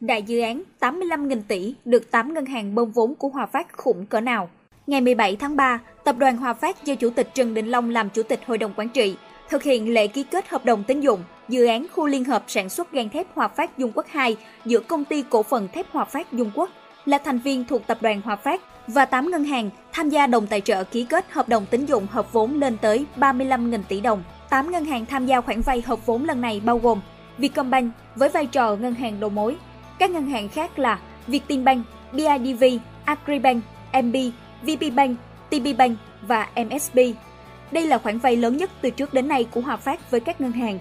Đại dự án 85.000 tỷ được 8 ngân hàng bơm vốn của Hòa Phát khủng cỡ nào? Ngày 17 tháng 3, Tập đoàn Hòa Phát do Chủ tịch Trần Đình Long làm Chủ tịch Hội đồng Quản trị, thực hiện lễ ký kết hợp đồng tín dụng dự án khu liên hợp sản xuất gang thép Hòa Phát Dung Quốc 2 giữa Công ty Cổ phần Thép Hòa Phát Dung Quốc là thành viên thuộc Tập đoàn Hòa Phát và 8 ngân hàng tham gia đồng tài trợ ký kết hợp đồng tín dụng hợp vốn lên tới 35.000 tỷ đồng. 8 ngân hàng tham gia khoản vay hợp vốn lần này bao gồm Vietcombank với vai trò ngân hàng đầu mối, các ngân hàng khác là Vietinbank, BIDV, Agribank, MB, VPBank, TPBank và MSB. Đây là khoản vay lớn nhất từ trước đến nay của Hòa Phát với các ngân hàng.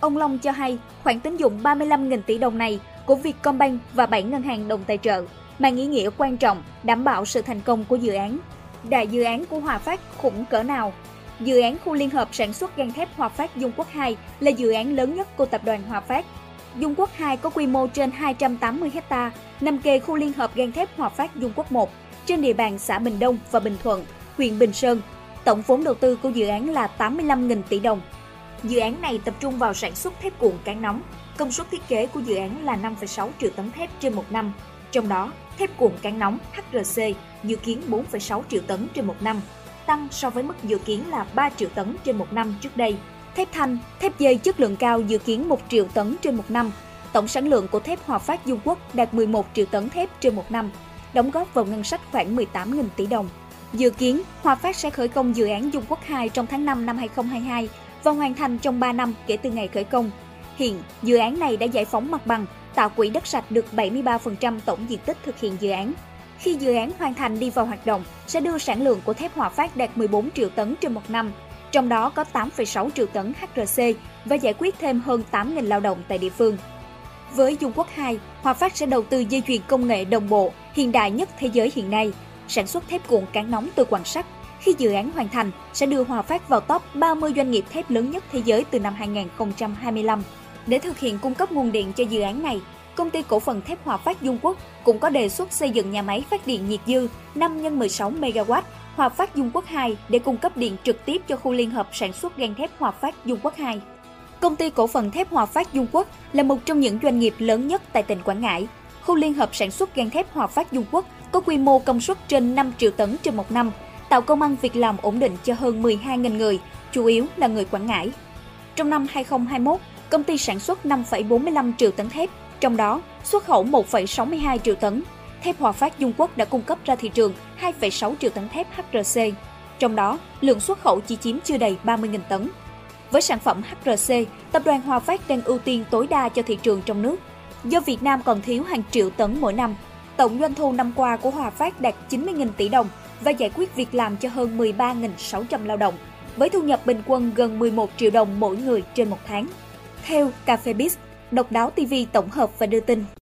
Ông Long cho hay khoản tín dụng 35.000 tỷ đồng này của Vietcombank và 7 ngân hàng đồng tài trợ mang ý nghĩa quan trọng đảm bảo sự thành công của dự án. Đại dự án của Hòa Phát khủng cỡ nào? Dự án khu liên hợp sản xuất gang thép Hòa Phát Dung Quốc 2 là dự án lớn nhất của tập đoàn Hòa Phát. Dung Quốc 2 có quy mô trên 280 ha, nằm kề khu liên hợp gang thép Hòa Phát Dung Quốc 1 trên địa bàn xã Bình Đông và Bình Thuận, huyện Bình Sơn. Tổng vốn đầu tư của dự án là 85.000 tỷ đồng. Dự án này tập trung vào sản xuất thép cuộn cán nóng. Công suất thiết kế của dự án là 5,6 triệu tấn thép trên một năm. Trong đó, thép cuộn cán nóng HRC dự kiến 4,6 triệu tấn trên một năm, tăng so với mức dự kiến là 3 triệu tấn trên một năm trước đây. Thép thanh, thép dây chất lượng cao dự kiến 1 triệu tấn trên một năm. Tổng sản lượng của thép Hòa Phát Dung Quốc đạt 11 triệu tấn thép trên một năm, đóng góp vào ngân sách khoảng 18.000 tỷ đồng. Dự kiến, Hòa Phát sẽ khởi công dự án Dung Quốc 2 trong tháng 5 năm 2022 và hoàn thành trong 3 năm kể từ ngày khởi công. Hiện, dự án này đã giải phóng mặt bằng, tạo quỹ đất sạch được 73% tổng diện tích thực hiện dự án. Khi dự án hoàn thành đi vào hoạt động, sẽ đưa sản lượng của thép Hòa Phát đạt 14 triệu tấn trên một năm, trong đó có 8,6 triệu tấn HRC và giải quyết thêm hơn 8.000 lao động tại địa phương. Với Dung Quốc 2, Hòa Phát sẽ đầu tư dây chuyền công nghệ đồng bộ, hiện đại nhất thế giới hiện nay, sản xuất thép cuộn cán nóng từ quảng sắt. Khi dự án hoàn thành, sẽ đưa Hòa Phát vào top 30 doanh nghiệp thép lớn nhất thế giới từ năm 2025. Để thực hiện cung cấp nguồn điện cho dự án này, công ty cổ phần thép Hòa Phát Dung Quốc cũng có đề xuất xây dựng nhà máy phát điện nhiệt dư 5 x 16 MW Hòa Phát Dung Quốc 2 để cung cấp điện trực tiếp cho khu liên hợp sản xuất gang thép Hòa Phát Dung Quốc 2. Công ty cổ phần thép Hòa Phát Dung Quốc là một trong những doanh nghiệp lớn nhất tại tỉnh Quảng Ngãi. Khu liên hợp sản xuất gang thép Hòa Phát Dung Quốc có quy mô công suất trên 5 triệu tấn trên một năm, tạo công ăn việc làm ổn định cho hơn 12.000 người, chủ yếu là người Quảng Ngãi. Trong năm 2021, công ty sản xuất 5,45 triệu tấn thép, trong đó xuất khẩu 1,62 triệu tấn. Thép Hòa Phát Dung Quốc đã cung cấp ra thị trường 2,6 triệu tấn thép HRC, trong đó lượng xuất khẩu chỉ chiếm chưa đầy 30.000 tấn. Với sản phẩm HRC, tập đoàn Hòa Phát đang ưu tiên tối đa cho thị trường trong nước. Do Việt Nam còn thiếu hàng triệu tấn mỗi năm, tổng doanh thu năm qua của Hòa Phát đạt 90.000 tỷ đồng và giải quyết việc làm cho hơn 13.600 lao động, với thu nhập bình quân gần 11 triệu đồng mỗi người trên một tháng. Theo Cafebiz, Độc đáo TV tổng hợp và đưa tin.